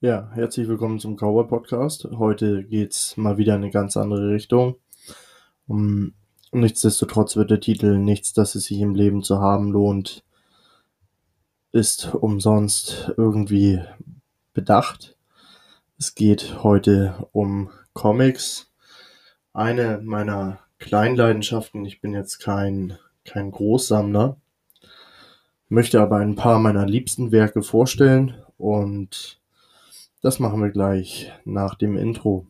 Ja, herzlich willkommen zum Cowboy Podcast. Heute geht's mal wieder in eine ganz andere Richtung. Um, nichtsdestotrotz wird der Titel Nichts, dass es sich im Leben zu haben lohnt, ist umsonst irgendwie bedacht. Es geht heute um Comics. Eine meiner Kleinleidenschaften. Ich bin jetzt kein, kein Großsammler, möchte aber ein paar meiner liebsten Werke vorstellen und das machen wir gleich nach dem Intro.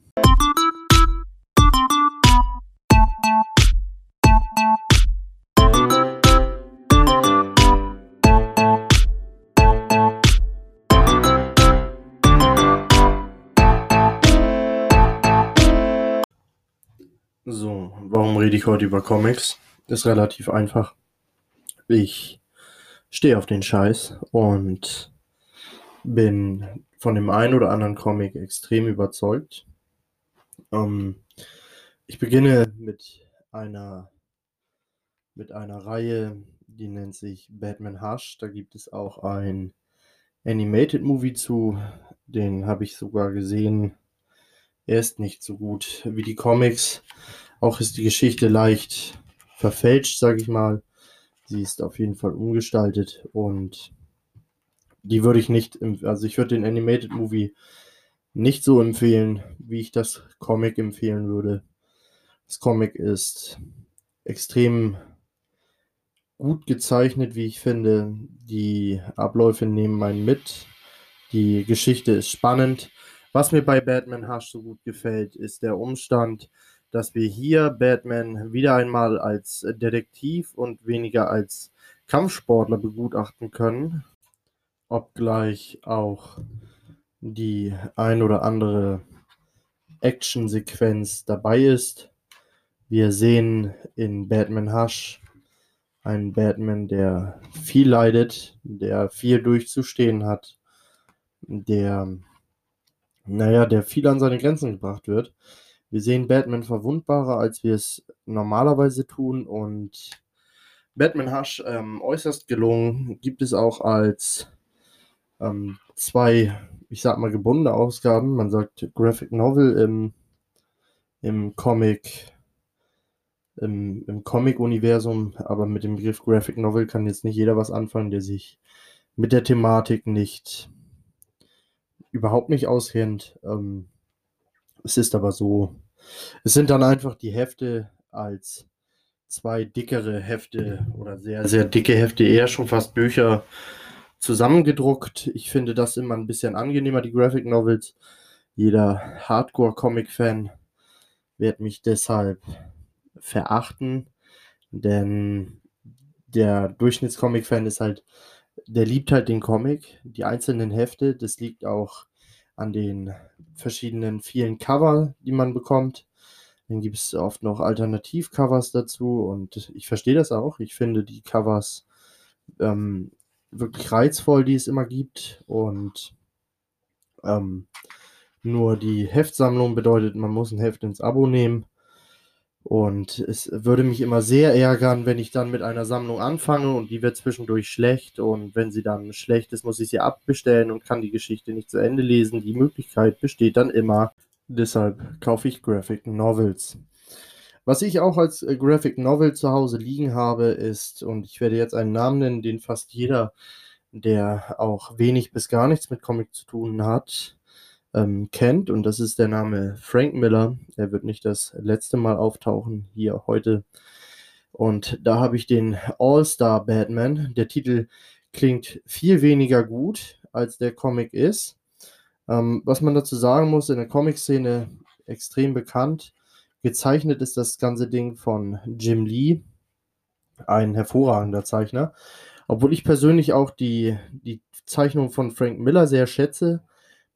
So, warum rede ich heute über Comics? Ist relativ einfach. Ich stehe auf den Scheiß und bin von dem einen oder anderen Comic extrem überzeugt. Ähm, ich beginne mit einer, mit einer Reihe, die nennt sich Batman Hush. Da gibt es auch ein Animated Movie zu. Den habe ich sogar gesehen. Er ist nicht so gut wie die Comics. Auch ist die Geschichte leicht verfälscht, sage ich mal. Sie ist auf jeden Fall umgestaltet und die würde ich nicht, also ich würde den Animated Movie nicht so empfehlen, wie ich das Comic empfehlen würde. Das Comic ist extrem gut gezeichnet, wie ich finde. Die Abläufe nehmen einen mit. Die Geschichte ist spannend. Was mir bei Batman Hush so gut gefällt, ist der Umstand, dass wir hier Batman wieder einmal als Detektiv und weniger als Kampfsportler begutachten können, obgleich auch die ein oder andere Actionsequenz dabei ist. Wir sehen in Batman Hush einen Batman, der viel leidet, der viel durchzustehen hat, der, naja, der viel an seine Grenzen gebracht wird. Wir sehen Batman verwundbarer, als wir es normalerweise tun und Batman Hush ähm, äußerst gelungen, gibt es auch als ähm, zwei, ich sag mal, gebundene Ausgaben. Man sagt Graphic Novel im, im Comic, im, im Comic-Universum, aber mit dem Begriff Graphic Novel kann jetzt nicht jeder was anfangen, der sich mit der Thematik nicht überhaupt nicht auskennt. Ähm, es ist aber so, es sind dann einfach die Hefte als zwei dickere Hefte oder sehr, sehr dicke Hefte, eher schon fast Bücher zusammengedruckt. Ich finde das immer ein bisschen angenehmer, die Graphic Novels. Jeder Hardcore-Comic-Fan wird mich deshalb verachten, denn der Durchschnittscomic-Fan ist halt, der liebt halt den Comic, die einzelnen Hefte. Das liegt auch an den verschiedenen vielen Cover, die man bekommt. Dann gibt es oft noch Alternativcovers dazu und ich verstehe das auch. Ich finde die Covers ähm, wirklich reizvoll, die es immer gibt. Und ähm, nur die Heftsammlung bedeutet, man muss ein Heft ins Abo nehmen. Und es würde mich immer sehr ärgern, wenn ich dann mit einer Sammlung anfange und die wird zwischendurch schlecht. Und wenn sie dann schlecht ist, muss ich sie abbestellen und kann die Geschichte nicht zu Ende lesen. Die Möglichkeit besteht dann immer. Deshalb kaufe ich Graphic Novels. Was ich auch als äh, Graphic Novel zu Hause liegen habe, ist, und ich werde jetzt einen Namen nennen, den fast jeder, der auch wenig bis gar nichts mit Comic zu tun hat, ähm, kennt. Und das ist der Name Frank Miller. Er wird nicht das letzte Mal auftauchen hier heute. Und da habe ich den All-Star Batman. Der Titel klingt viel weniger gut, als der Comic ist. Ähm, was man dazu sagen muss, in der Comic-Szene extrem bekannt Gezeichnet ist das ganze Ding von Jim Lee, ein hervorragender Zeichner. Obwohl ich persönlich auch die, die Zeichnung von Frank Miller sehr schätze.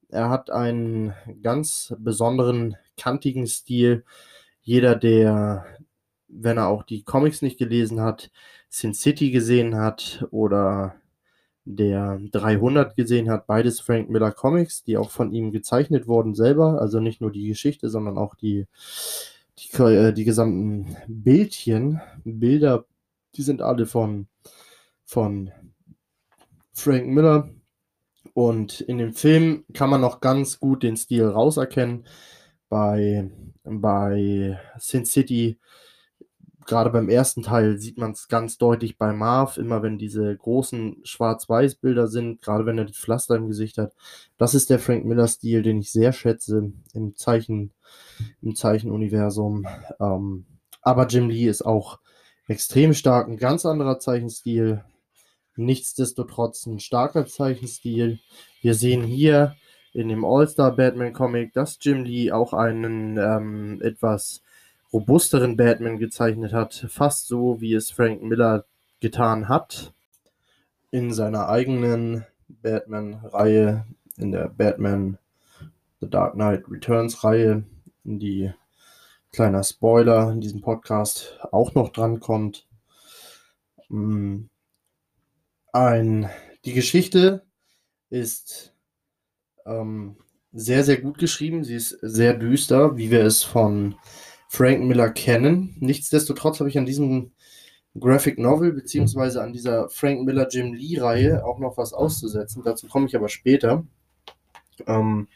Er hat einen ganz besonderen, kantigen Stil. Jeder, der, wenn er auch die Comics nicht gelesen hat, Sin City gesehen hat oder der 300 gesehen hat, beides Frank Miller Comics, die auch von ihm gezeichnet wurden selber, also nicht nur die Geschichte, sondern auch die, die, äh, die gesamten Bildchen, Bilder, die sind alle von, von Frank Miller Und in dem Film kann man noch ganz gut den Stil rauserkennen. Bei, bei Sin City, gerade beim ersten Teil, sieht man es ganz deutlich bei Marv, immer wenn diese großen Schwarz-Weiß-Bilder sind, gerade wenn er die Pflaster im Gesicht hat. Das ist der Frank Miller-Stil, den ich sehr schätze im Zeichen, im Zeichenuniversum. Ähm, aber Jim Lee ist auch extrem stark, ein ganz anderer Zeichenstil. Nichtsdestotrotz ein starker Zeichenstil. Wir sehen hier in dem All-Star Batman Comic, dass Jim Lee auch einen ähm, etwas robusteren Batman gezeichnet hat, fast so wie es Frank Miller getan hat in seiner eigenen Batman-Reihe, in der Batman The Dark Knight Returns Reihe, in die kleiner Spoiler in diesem Podcast auch noch dran kommt. Mm, ein, die Geschichte ist ähm, sehr, sehr gut geschrieben. Sie ist sehr düster, wie wir es von Frank Miller kennen. Nichtsdestotrotz habe ich an diesem Graphic Novel beziehungsweise an dieser Frank Miller Jim Lee Reihe auch noch was auszusetzen. Dazu komme ich aber später. Ähm,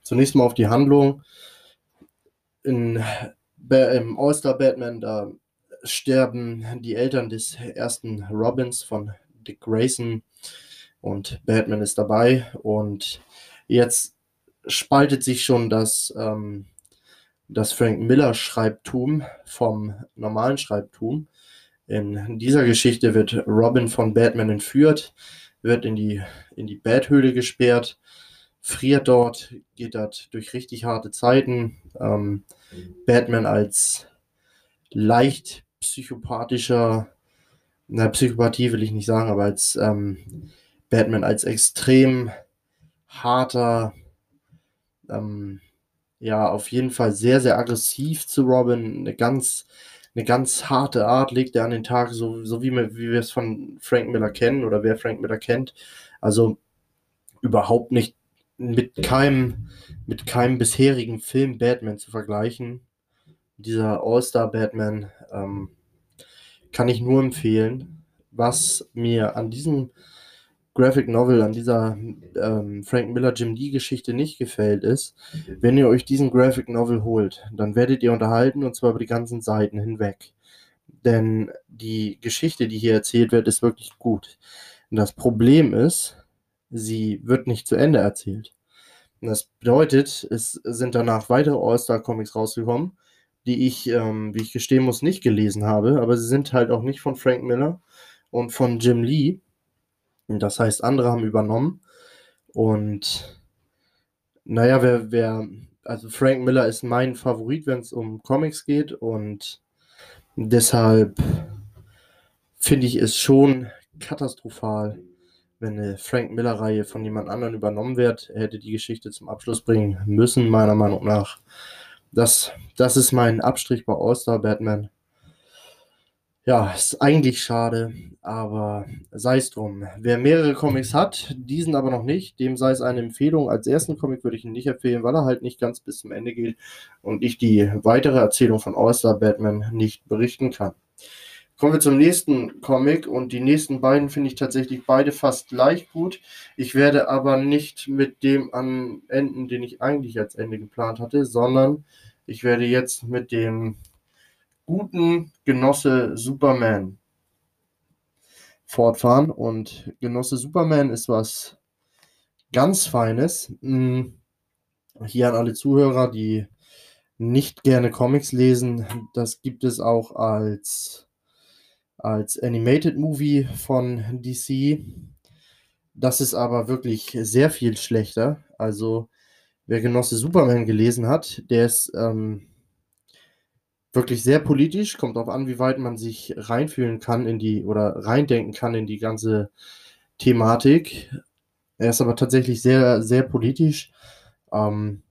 zunächst mal auf die Handlung. In, im All-Star Batman, da sterben die Eltern des ersten Robins von Dick Grayson und Batman ist dabei. Und jetzt spaltet sich schon das, ähm, das Frank Miller Schreibtum vom normalen Schreibtum. In dieser Geschichte wird Robin von Batman entführt, wird in die, in die Bathöhle gesperrt, friert dort, geht dort durch richtig harte Zeiten. Ähm, Batman als leicht psychopathischer na, Psychopathie will ich nicht sagen, aber als ähm, Batman als extrem harter, ähm, ja, auf jeden Fall sehr, sehr aggressiv zu Robin, eine ganz, eine ganz harte Art legt er an den Tag, so, so wie, wir, wie wir es von Frank Miller kennen oder wer Frank Miller kennt. Also überhaupt nicht mit keinem, mit keinem bisherigen Film Batman zu vergleichen. Dieser All-Star Batman, ähm, kann ich nur empfehlen. Was mir an diesem Graphic Novel, an dieser ähm, Frank Miller Jim Lee Geschichte nicht gefällt, ist, wenn ihr euch diesen Graphic Novel holt, dann werdet ihr unterhalten und zwar über die ganzen Seiten hinweg. Denn die Geschichte, die hier erzählt wird, ist wirklich gut. Das Problem ist, sie wird nicht zu Ende erzählt. Das bedeutet, es sind danach weitere All-Star-Comics rausgekommen, die ich, ähm, wie ich gestehen muss, nicht gelesen habe, aber sie sind halt auch nicht von Frank Miller und von Jim Lee. Das heißt, andere haben übernommen. Und naja, wer, wer, also Frank Miller ist mein Favorit, wenn es um Comics geht und deshalb finde ich es schon katastrophal, wenn eine Frank Miller-Reihe von jemand anderem übernommen wird. Er hätte die Geschichte zum Abschluss bringen müssen, meiner Meinung nach. Das, das ist mein Abstrich bei All-Star Batman. Ja, ist eigentlich schade, aber sei es drum. Wer mehrere Comics hat, diesen aber noch nicht, dem sei es eine Empfehlung. Als ersten Comic würde ich ihn nicht empfehlen, weil er halt nicht ganz bis zum Ende geht und ich die weitere Erzählung von All-Star Batman nicht berichten kann. Kommen wir zum nächsten Comic und die nächsten beiden finde ich tatsächlich beide fast gleich gut. Ich werde aber nicht mit dem an enden, den ich eigentlich als Ende geplant hatte, sondern ich werde jetzt mit dem guten Genosse Superman fortfahren und Genosse Superman ist was ganz Feines. Hm, hier an alle Zuhörer, die nicht gerne Comics lesen, das gibt es auch als als Animated Movie von DC. Das ist aber wirklich sehr viel schlechter. Also, wer Genosse Superman gelesen hat, der ist ähm, wirklich sehr politisch. Kommt darauf an, wie weit man sich reinfühlen kann in die oder reindenken kann in die ganze Thematik. Er ist aber tatsächlich sehr, sehr politisch. Ähm,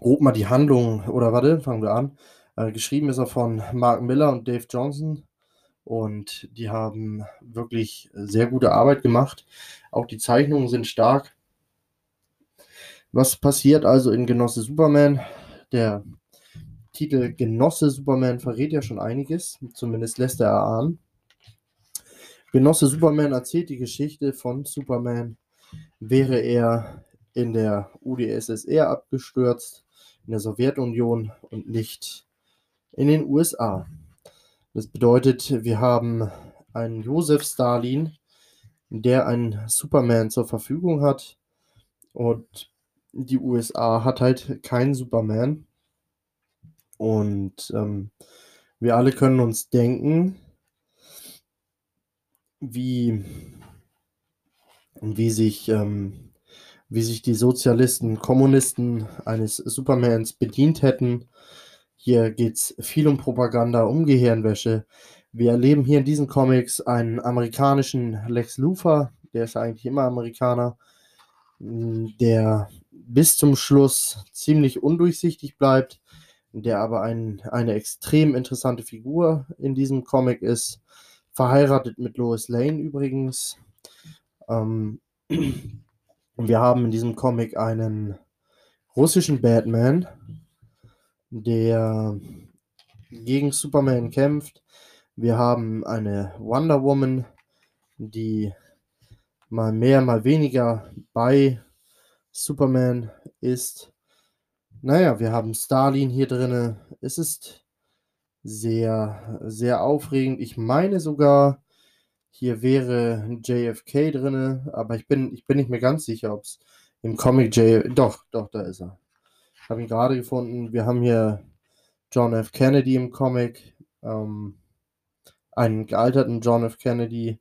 grob mal die Handlung, oder warte, fangen wir an. Äh, geschrieben ist er von Mark Miller und Dave Johnson. Und die haben wirklich sehr gute Arbeit gemacht. Auch die Zeichnungen sind stark. Was passiert also in Genosse Superman? Der Titel Genosse Superman verrät ja schon einiges, zumindest lässt er erahnen. Genosse Superman erzählt die Geschichte von Superman, wäre er in der UdSSR abgestürzt, in der Sowjetunion und nicht in den USA. Das bedeutet, wir haben einen Josef Stalin, der einen Superman zur Verfügung hat und die USA hat halt keinen Superman. Und ähm, wir alle können uns denken, wie, wie, sich, ähm, wie sich die Sozialisten, Kommunisten eines Supermans bedient hätten. Hier geht es viel um Propaganda, um Gehirnwäsche. Wir erleben hier in diesen Comics einen amerikanischen Lex Luthor, der ist eigentlich immer Amerikaner, der bis zum Schluss ziemlich undurchsichtig bleibt, der aber ein, eine extrem interessante Figur in diesem Comic ist. Verheiratet mit Lois Lane übrigens. Ähm, wir haben in diesem Comic einen russischen Batman, der gegen Superman kämpft. Wir haben eine Wonder Woman, die mal mehr, mal weniger bei Superman ist. Naja, wir haben Stalin hier drin. Es ist sehr, sehr aufregend. Ich meine sogar, hier wäre JFK drin, aber ich bin, ich bin nicht mehr ganz sicher, ob es im Comic J. Doch, doch, da ist er. Ich habe ihn gerade gefunden. Wir haben hier John F. Kennedy im Comic. Ähm, einen gealterten John F. Kennedy.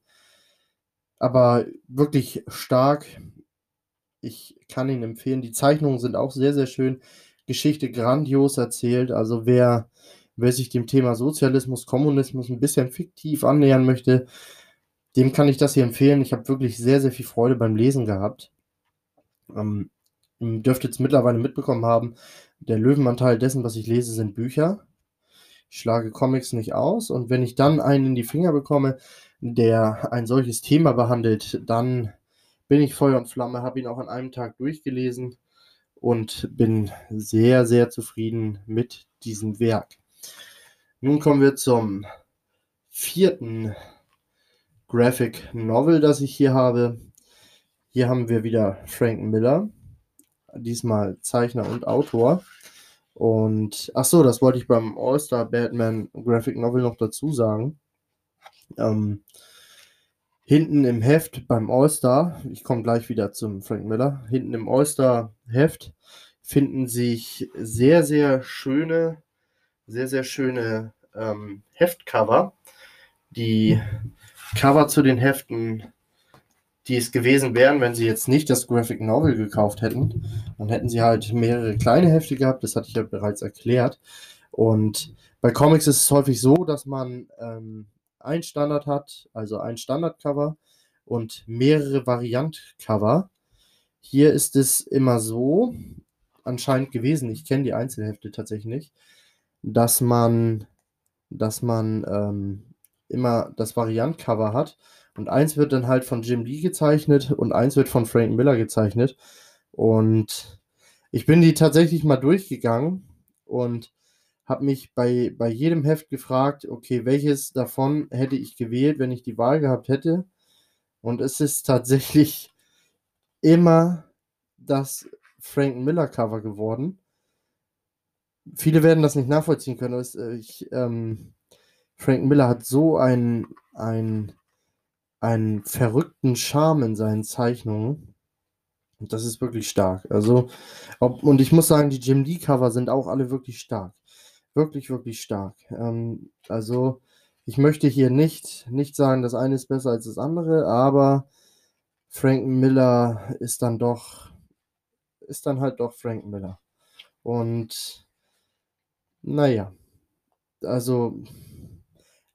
Aber wirklich stark. Ich kann ihn empfehlen. Die Zeichnungen sind auch sehr, sehr schön. Geschichte grandios erzählt. Also wer, wer sich dem Thema Sozialismus, Kommunismus ein bisschen fiktiv annähern möchte, dem kann ich das hier empfehlen. Ich habe wirklich sehr, sehr viel Freude beim Lesen gehabt. Ähm, dürft jetzt mittlerweile mitbekommen haben, der Löwenanteil dessen, was ich lese, sind Bücher. Ich schlage Comics nicht aus und wenn ich dann einen in die Finger bekomme, der ein solches Thema behandelt, dann bin ich Feuer und Flamme, habe ihn auch an einem Tag durchgelesen und bin sehr, sehr zufrieden mit diesem Werk. Nun kommen wir zum vierten Graphic Novel, das ich hier habe. Hier haben wir wieder Frank Miller, diesmal Zeichner und Autor. Und ach so, das wollte ich beim All-Star Batman Graphic Novel noch dazu sagen. Ähm, Hinten im Heft beim All-Star, ich komme gleich wieder zum Frank Miller, hinten im All-Star-Heft finden sich sehr, sehr schöne, sehr, sehr schöne ähm, Heftcover. Die Cover zu den Heften, die es gewesen wären, wenn sie jetzt nicht das Graphic Novel gekauft hätten, dann hätten sie halt mehrere kleine Hefte gehabt, das hatte ich ja bereits erklärt. Und bei Comics ist es häufig so, dass man ähm, ein Standard hat, also ein Standardcover und mehrere Variantcover. Hier ist es immer so, anscheinend gewesen, ich kenne die Einzelhefte tatsächlich nicht, dass man, dass man ähm, immer das Variantcover hat und eins wird dann halt von Jim Lee gezeichnet und eins wird von Frank Miller gezeichnet. Und ich bin die tatsächlich mal durchgegangen und habe mich bei, bei jedem Heft gefragt, okay, welches davon hätte ich gewählt, wenn ich die Wahl gehabt hätte? Und es ist tatsächlich immer das Frank Miller Cover geworden. Viele werden das nicht nachvollziehen können. Es, äh, ich, ähm, Frank Miller hat so einen, einen, einen verrückten Charme in seinen Zeichnungen. Und das ist wirklich stark. Also, ob, und ich muss sagen, die Jim Lee Cover sind auch alle wirklich stark wirklich, wirklich stark. Ähm, also ich möchte hier nicht, nicht sagen, das eine ist besser als das andere, aber Frank Miller ist dann doch, ist dann halt doch Frank Miller. Und naja, also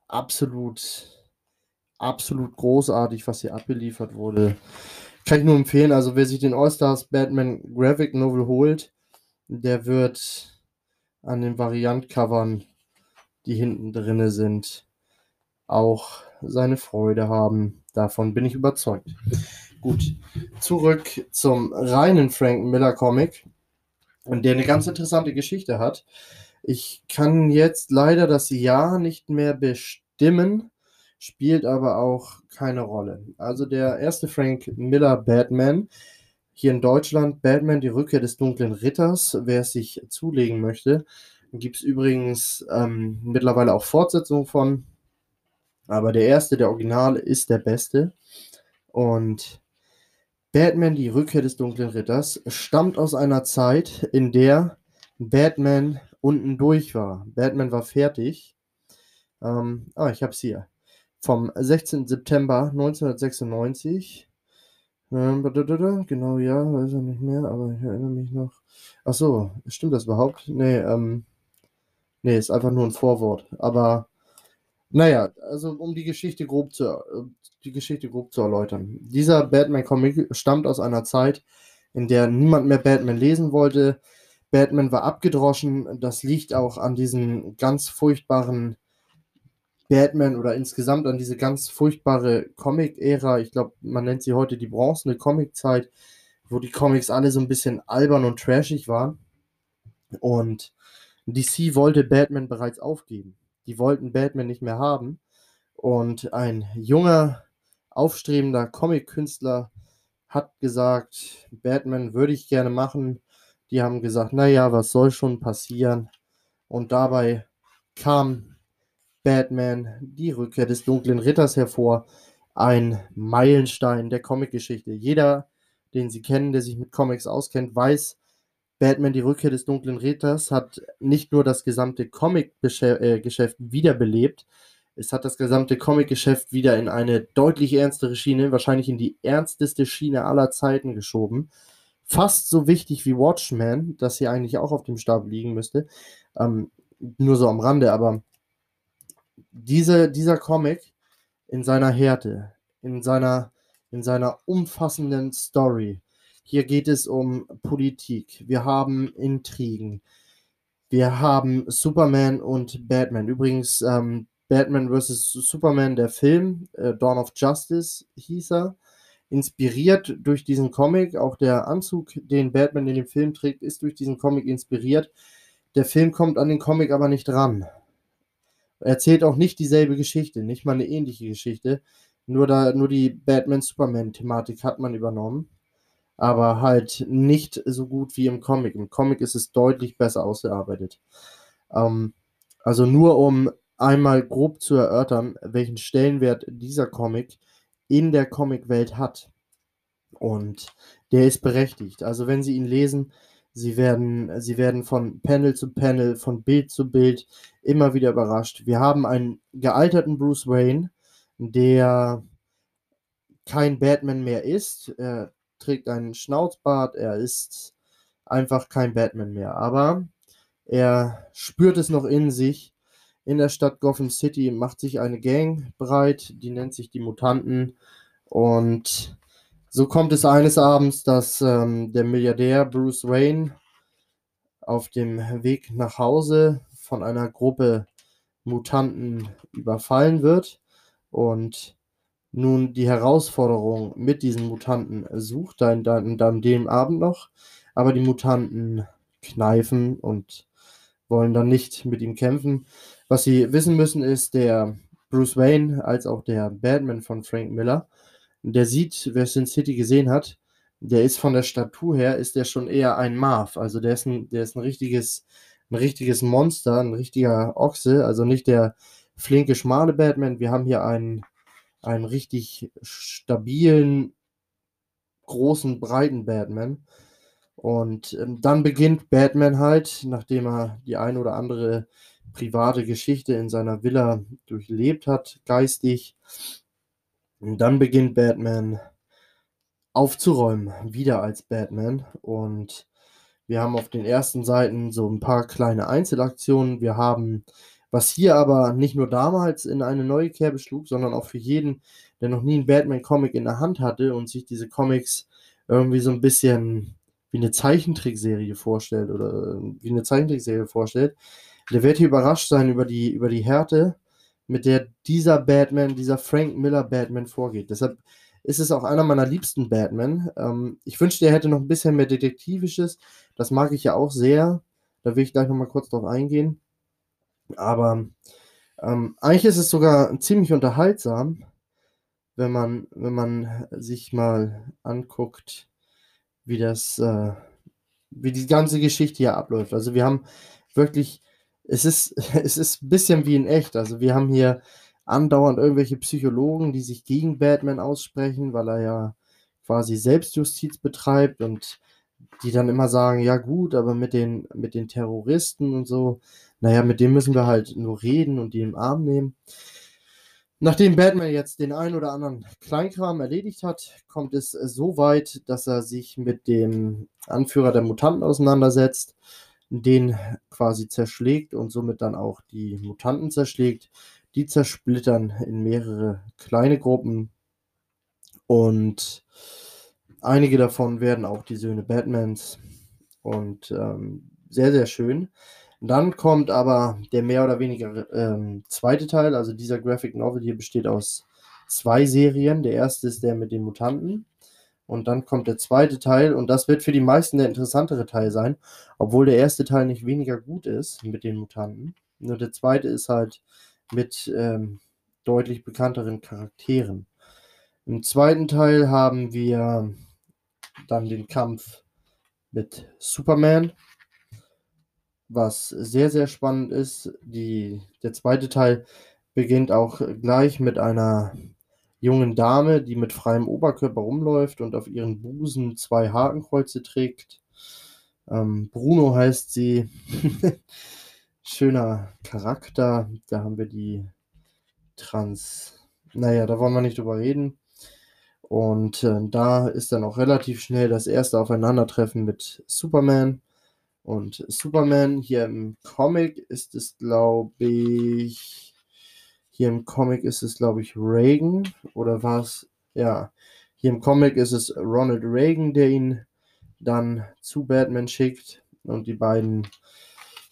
absolut, absolut großartig, was hier abgeliefert wurde. Kann ich nur empfehlen, also wer sich den All-Stars Batman Graphic Novel holt, der wird an den Variantcovern, die hinten drinne sind, auch seine Freude haben. Davon bin ich überzeugt. Gut, zurück zum reinen Frank Miller Comic, der eine ganz interessante Geschichte hat. Ich kann jetzt leider das Jahr nicht mehr bestimmen, spielt aber auch keine Rolle. Also der erste Frank Miller Batman, hier in Deutschland, Batman, die Rückkehr des dunklen Ritters, wer es sich zulegen möchte. Gibt es übrigens ähm, mittlerweile auch Fortsetzungen von. Aber der erste, der Original, ist der beste. Und Batman, die Rückkehr des dunklen Ritters, stammt aus einer Zeit, in der Batman unten durch war. Batman war fertig. Ähm, ah, ich habe es hier. Vom 16. September 1996. Ähm, genau, ja, weiß er nicht mehr, aber ich erinnere mich noch. Ach so, stimmt das überhaupt? Nee, ähm, nee, ist einfach nur ein Vorwort. Aber naja, also um die Geschichte grob zu, die Geschichte grob zu erläutern. Dieser Batman-Comic stammt aus einer Zeit, in der niemand mehr Batman lesen wollte. Batman war abgedroschen. Das liegt auch an diesen ganz furchtbaren Batman oder insgesamt an diese ganz furchtbare Comic-Ära. Ich glaube, man nennt sie heute die bronzene Comic-Zeit, wo die Comics alle so ein bisschen albern und trashig waren. Und DC wollte Batman bereits aufgeben. Die wollten Batman nicht mehr haben. Und ein junger, aufstrebender Comic-Künstler hat gesagt, Batman würde ich gerne machen. Die haben gesagt, naja, was soll schon passieren? Und dabei kam Batman, die Rückkehr des dunklen Ritters hervor. Ein Meilenstein der Comicgeschichte. Jeder, den Sie kennen, der sich mit Comics auskennt, weiß, Batman, die Rückkehr des dunklen Ritters hat nicht nur das gesamte Comic-Geschäft äh, wiederbelebt, es hat das gesamte Comic-Geschäft wieder in eine deutlich ernstere Schiene, wahrscheinlich in die ernsteste Schiene aller Zeiten geschoben. Fast so wichtig wie Watchmen, das hier eigentlich auch auf dem Stab liegen müsste. Ähm, nur so am Rande, aber diese, dieser Comic in seiner Härte, in seiner, in seiner umfassenden Story, hier geht es um Politik. Wir haben Intrigen. Wir haben Superman und Batman. Übrigens, ähm, Batman vs. Superman, der Film, äh, Dawn of Justice hieß er. Inspiriert durch diesen Comic. Auch der Anzug, den Batman in dem Film trägt, ist durch diesen Comic inspiriert. Der Film kommt an den Comic aber nicht ran. Er erzählt auch nicht dieselbe Geschichte, nicht mal eine ähnliche Geschichte. Nur, da, nur die Batman-Superman-Thematik hat man übernommen aber halt nicht so gut wie im Comic. Im Comic ist es deutlich besser ausgearbeitet. Ähm, also nur um einmal grob zu erörtern, welchen Stellenwert dieser Comic in der Comicwelt hat. Und der ist berechtigt. Also wenn Sie ihn lesen, Sie werden, Sie werden von Panel zu Panel, von Bild zu Bild immer wieder überrascht. Wir haben einen gealterten Bruce Wayne, der kein Batman mehr ist. Er trägt einen Schnauzbart, er ist einfach kein Batman mehr. Aber er spürt es noch in sich. In der Stadt Gotham City macht sich eine Gang breit, die nennt sich die Mutanten. Und so kommt es eines Abends, dass ähm, der Milliardär Bruce Wayne auf dem Weg nach Hause von einer Gruppe Mutanten überfallen wird. Und nun die Herausforderung mit diesen Mutanten sucht, dann, dann, dann dem Abend noch, aber die Mutanten kneifen und wollen dann nicht mit ihm kämpfen. Was sie wissen müssen, ist, der Bruce Wayne als auch der Batman von Frank Miller, der sieht, wer Sin City gesehen hat, der ist von der Statur her, ist der schon eher ein Marv. Also der ist ein, der ist ein richtiges, ein richtiges Monster, ein richtiger Ochse, also nicht der flinke, schmale Batman. Wir haben hier einen einen richtig stabilen, großen, breiten Batman. Und ähm, dann beginnt Batman halt, nachdem er die ein oder andere private Geschichte in seiner Villa durchlebt hat, geistig. Dann beginnt Batman aufzuräumen, wieder als Batman. Und wir haben auf den ersten Seiten so ein paar kleine Einzelaktionen. Wir haben was hier aber nicht nur damals in eine neue Kerbe schlug, sondern auch für jeden, der noch nie einen Batman-Comic in der Hand hatte und sich diese Comics irgendwie so ein bisschen wie eine Zeichentrickserie vorstellt oder äh, wie eine Zeichentrickserie vorstellt, der wird hier überrascht sein über die, über die Härte, mit der dieser Batman, dieser Frank Miller Batman vorgeht. Deshalb ist es auch einer meiner liebsten Batman. Ähm, ich wünschte, er hätte noch ein bisschen mehr Detektivisches. Das mag ich ja auch sehr. Da will ich gleich nochmal kurz drauf eingehen. Aber Ähm, eigentlich ist es sogar ziemlich unterhaltsam, wenn man wenn man sich mal anguckt, wie das, äh wie die ganze Geschichte hier abläuft. Also, wir haben wirklich es ist es ist 'n bisschen wie in echt. Also, wir haben hier andauernd irgendwelche Psychologen, die sich gegen Batman aussprechen, weil er ja quasi Selbstjustiz betreibt und die dann immer sagen: „Ja gut, aber mit den mit den Terroristen und so, na ja, mit denen müssen wir halt nur reden und die im Arm nehmen.“ Nachdem Batman jetzt den einen oder anderen Kleinkram erledigt hat, kommt es so weit, dass er sich mit dem Anführer der Mutanten auseinandersetzt, den quasi zerschlägt und somit dann auch die Mutanten zerschlägt. Die zersplittern in mehrere kleine Gruppen und einige davon werden auch die Söhne Batmans und, ähm, sehr, sehr schön. Dann kommt aber der mehr oder weniger, ähm, 2. Teil. Also, dieser Graphic Novel hier besteht aus 2 Serien. Der 1. ist der mit den Mutanten und dann kommt der 2. Teil und das wird für die meisten der interessantere Teil sein, obwohl der 1. Teil nicht weniger gut ist mit den Mutanten. Nur der 2. ist halt mit, ähm, deutlich bekannteren Charakteren. Im 2. Teil haben wir dann den Kampf mit Superman was sehr, sehr spannend ist. Die der 2. Teil beginnt auch gleich mit einer jungen Dame, die mit freiem Oberkörper rumläuft und auf ihren Busen 2 Hakenkreuze trägt. Ähm, Bruno heißt sie. Schöner Charakter. Da haben wir die Trans na ja, da wollen wir nicht drüber reden. Und, äh, da ist dann auch relativ schnell das erste Aufeinandertreffen mit Superman. Und Superman hier im Comic ist es, glaube ich hier im Comic ist es, glaube ich, Reagan oder war's ja, hier im Comic ist es Ronald Reagan, der ihn dann zu Batman schickt und die beiden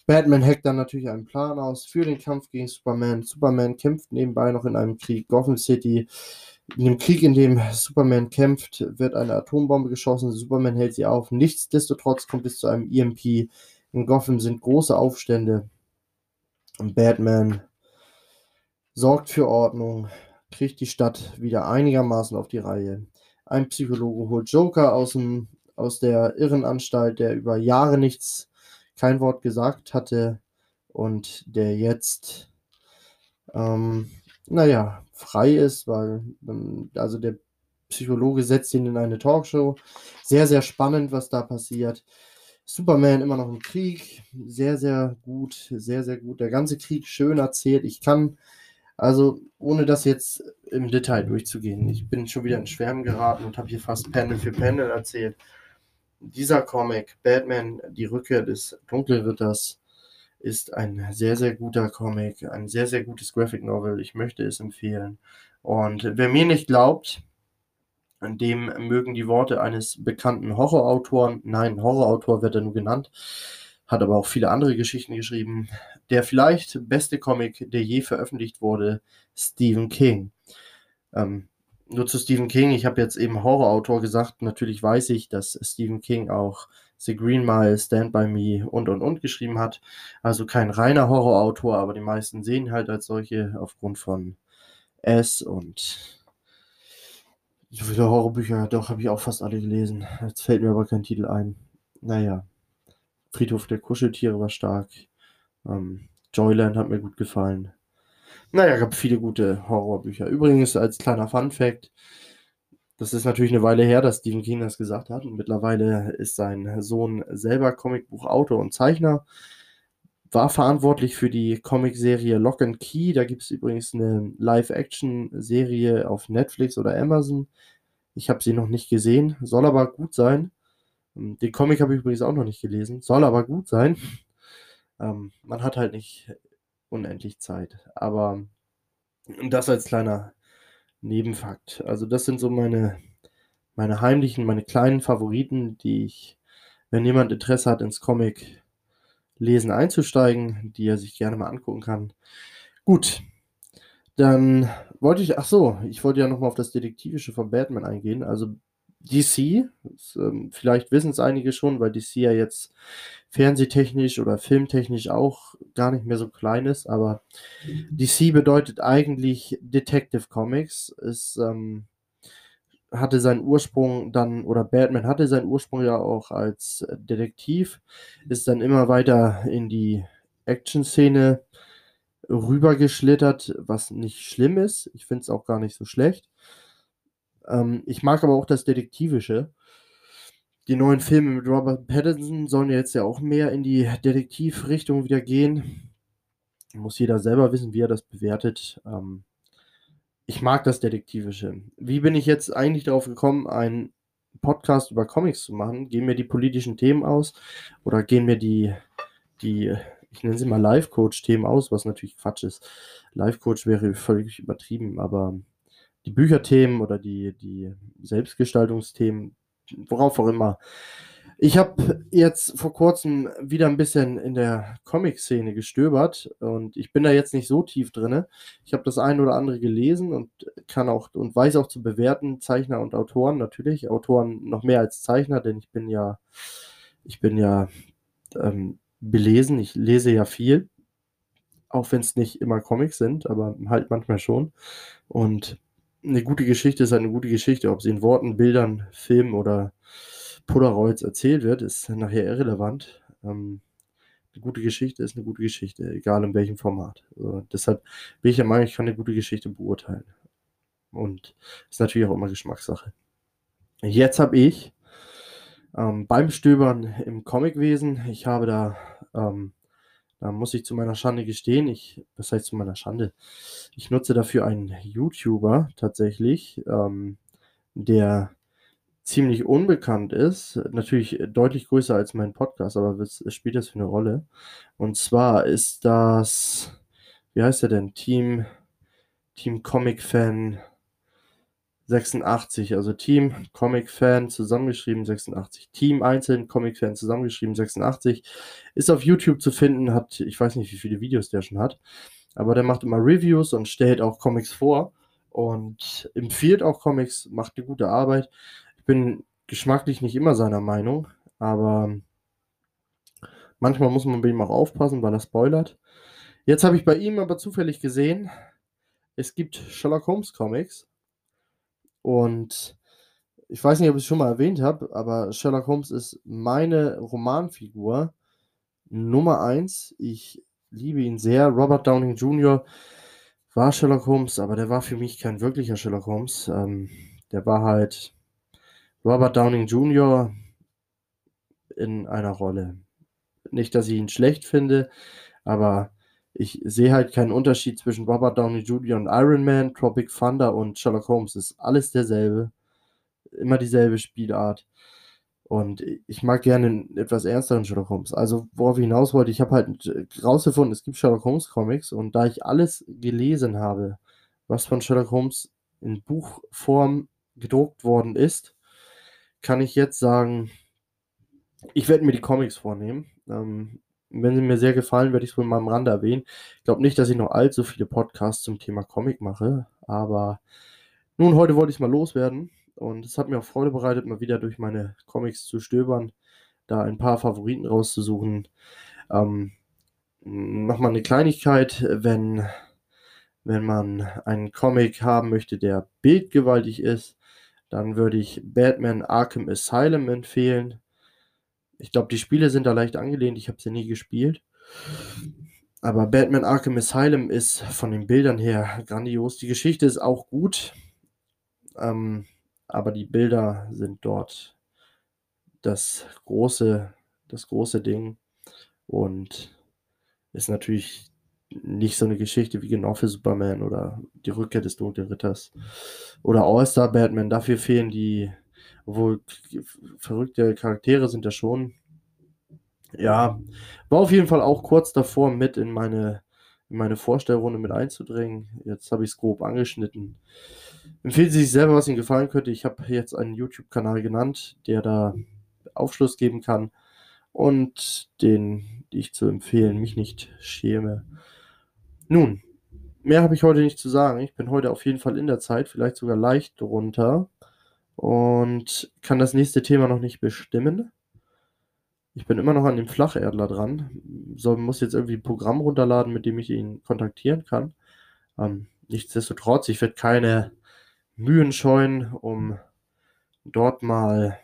Batman hackt dann natürlich einen Plan aus für den Kampf gegen Superman. Superman kämpft nebenbei noch in einem Krieg. Gotham City in dem Krieg, in dem Superman kämpft, wird eine Atombombe geschossen. Superman hält sie auf. Nichtsdestotrotz kommt es zu einem EMP. In Gotham sind große Aufstände. Und Batman sorgt für Ordnung, kriegt die Stadt wieder einigermaßen auf die Reihe. Ein Psychologe holt Joker aus, dem, aus der Irrenanstalt, der über Jahre nichts, kein Wort gesagt hatte und der jetzt ähm, naja, frei ist, weil, ähm, also der Psychologe setzt ihn in eine Talkshow. Sehr, sehr spannend, was da passiert. Superman immer noch im Krieg. Sehr, sehr gut, sehr, sehr gut. Der ganze Krieg schön erzählt. Ich kann, also ohne das jetzt im Detail durchzugehen, ich bin schon wieder in Schwärmen geraten und habe hier fast Panel für Panel erzählt. Dieser Comic, Batman, die Rückkehr des Dunkelritters, ist ein sehr, sehr guter Comic, ein sehr, sehr gutes Graphic Novel. Ich möchte es empfehlen. Und wer mir nicht glaubt, dem mögen die Worte eines bekannten Horrorautoren, nein, Horrorautor wird er nur genannt, hat aber auch viele andere Geschichten geschrieben. Der vielleicht beste Comic, der je veröffentlicht wurde, Stephen King. Ähm, nur zu Stephen King, ich habe jetzt eben Horrorautor gesagt, natürlich weiß ich, dass Stephen King auch The Green Mile, Stand By Me und und und geschrieben hat. Also kein reiner Horrorautor, aber die meisten sehen halt als solche aufgrund von S und so viele Horrorbücher, doch, habe ich auch fast alle gelesen. Jetzt fällt mir aber kein Titel ein. Naja. Friedhof der Kuscheltiere war stark. Ähm, Joyland hat mir gut gefallen. Naja, gab viele gute Horrorbücher. Übrigens, als kleiner Fun Fact, das ist natürlich eine Weile her, dass Stephen King das gesagt hat und mittlerweile ist sein Sohn selber Comicbuchautor und Zeichner. War verantwortlich für die Comicserie Lock and Key. Da gibt es übrigens eine Live-Action-Serie auf Netflix oder Amazon. Ich habe sie noch nicht gesehen, soll aber gut sein. Den Comic habe ich übrigens auch noch nicht gelesen, soll aber gut sein. Ähm, man hat halt nicht unendlich Zeit. Aber das als kleiner Nebenfakt. Also das sind so meine, meine heimlichen, meine kleinen Favoriten, die ich, wenn jemand Interesse hat, ins Comic lesen einzusteigen, die er sich gerne mal angucken kann. Gut, dann wollte ich, ach so, ich wollte ja nochmal auf das Detektivische von Batman eingehen. Also DC, ähm, vielleicht wissen es einige schon, weil DC ja jetzt fernsehtechnisch oder filmtechnisch auch gar nicht mehr so klein ist, aber DC bedeutet eigentlich Detective Comics. Es ähm, hatte seinen Ursprung dann, oder Batman hatte seinen Ursprung ja auch als Detektiv, ist dann immer weiter in die Action-Szene rübergeschlittert, was nicht schlimm ist. Ich finde es auch gar nicht so schlecht. Ähm, ich mag aber auch das Detektivische. Die neuen Filme mit Robert Pattinson sollen jetzt ja auch mehr in die Detektivrichtung wieder gehen. Muss jeder selber wissen, wie er das bewertet. Ähm, ich mag das Detektivische. Wie bin ich jetzt eigentlich darauf gekommen, einen Podcast über Comics zu machen? Gehen mir die politischen Themen aus oder gehen mir die, die ich nenne sie mal Life-Coach-Themen aus, was natürlich Quatsch ist. Life-Coach wäre völlig übertrieben, aber die Bücherthemen oder die, die Selbstgestaltungsthemen, worauf auch immer. Ich habe jetzt vor kurzem wieder ein bisschen in der Comic-Szene gestöbert und ich bin da jetzt nicht so tief drin. Ich habe das ein oder andere gelesen und kann auch und weiß auch zu bewerten, Zeichner und Autoren natürlich. Autoren noch mehr als Zeichner, denn ich bin ja, ich bin ja ähm, belesen. Ich lese ja viel, auch wenn es nicht immer Comics sind, aber halt manchmal schon. Und eine gute Geschichte ist halt eine gute Geschichte. Ob sie in Worten, Bildern, Filmen oder Polaroids erzählt wird, ist nachher irrelevant. Ähm, eine gute Geschichte ist eine gute Geschichte, egal in welchem Format. Also deshalb bin ich der Meinung, ich kann eine gute Geschichte beurteilen. Und ist natürlich auch immer Geschmackssache. Jetzt habe ich ähm, beim Stöbern im Comicwesen, ich habe da, ähm, da muss ich zu meiner Schande gestehen, ich, was heißt zu meiner Schande? Ich nutze dafür einen YouTuber tatsächlich, ähm, der ziemlich unbekannt ist, natürlich deutlich größer als mein Podcast, aber was spielt das für eine Rolle? Und zwar ist das, wie heißt er denn? Team, Team Comic Fan 86, also Team Comic Fan zusammengeschrieben 86. Team einzeln Comic Fan zusammengeschrieben 86. Ist auf YouTube zu finden, hat, ich weiß nicht, wie viele Videos der schon hat, aber der macht immer Reviews und stellt auch Comics vor und empfiehlt auch Comics, macht eine gute Arbeit. Ich bin geschmacklich nicht immer seiner Meinung, aber manchmal muss man bei ihm auch aufpassen, weil er spoilert. Jetzt habe ich bei ihm aber zufällig gesehen, es gibt Sherlock Holmes Comics und ich weiß nicht, ob ich es schon mal erwähnt habe, aber Sherlock Holmes ist meine Romanfigur Nummer eins. Ich liebe ihn sehr. Robert Downing Jr. war Sherlock Holmes, aber der war für mich kein wirklicher Sherlock Holmes. Ähm, der war halt Robert Downing Jr. in einer Rolle. Nicht, dass ich ihn schlecht finde, aber ich sehe halt keinen Unterschied zwischen Robert Downey Jr. und Iron Man, Tropic Thunder und Sherlock Holmes. Es ist alles derselbe. Immer dieselbe Spielart. Und ich mag gerne einen etwas ernsteren Sherlock Holmes. Also, worauf ich hinaus wollte, ich habe halt rausgefunden, es gibt Sherlock Holmes Comics und da ich alles gelesen habe, was von Sherlock Holmes in Buchform gedruckt worden ist, kann ich jetzt sagen, ich werde mir die Comics vornehmen. Ähm, wenn sie mir sehr gefallen, werde ich es wohl mal am Rande erwähnen. Ich glaube nicht, dass ich noch allzu viele Podcasts zum Thema Comic mache, aber nun, heute wollte ich es mal loswerden und es hat mir auch Freude bereitet, mal wieder durch meine Comics zu stöbern, da ein paar Favoriten rauszusuchen. Ähm, Nochmal eine Kleinigkeit, wenn, wenn man einen Comic haben möchte, der bildgewaltig ist, dann würde ich Batman Arkham Asylum empfehlen. Ich glaube, die Spiele sind da leicht angelehnt. Ich habe sie nie gespielt. Aber Batman Arkham Asylum ist von den Bildern her grandios. Die Geschichte ist auch gut. Ähm, aber die Bilder sind dort das große, das große Ding. Und ist natürlich nicht so eine Geschichte wie genau für Superman oder die Rückkehr des Dunklen Ritters oder All-Star Batman. Dafür fehlen die obwohl verrückte Charaktere sind da schon. Ja, war auf jeden Fall auch kurz davor, mit in meine, in meine Vorstellrunde mit einzudringen. Jetzt habe ich es grob angeschnitten. Empfehlen Sie sich selber, was Ihnen gefallen könnte. Ich habe jetzt einen YouTube-Kanal genannt, der da Aufschluss geben kann und den ich zu empfehlen mich nicht schäme. Nun, mehr habe ich heute nicht zu sagen. Ich bin heute auf jeden Fall in der Zeit, vielleicht sogar leicht drunter und kann das nächste Thema noch nicht bestimmen. Ich bin immer noch an dem Flacherdler dran. Soll muss jetzt irgendwie 'n Programm runterladen, mit dem ich ihn kontaktieren kann. Ähm, nichtsdestotrotz, ich werde keine Mühen scheuen, um dort mal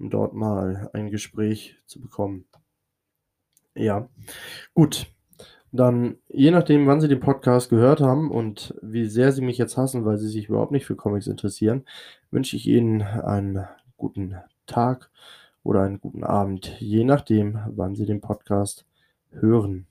um dort mal ein Gespräch zu bekommen. Ja, gut. Dann, je nachdem, wann Sie den Podcast gehört haben und wie sehr Sie mich jetzt hassen, weil Sie sich überhaupt nicht für Comics interessieren, wünsche ich Ihnen einen guten Tag oder einen guten Abend, je nachdem, wann Sie den Podcast hören.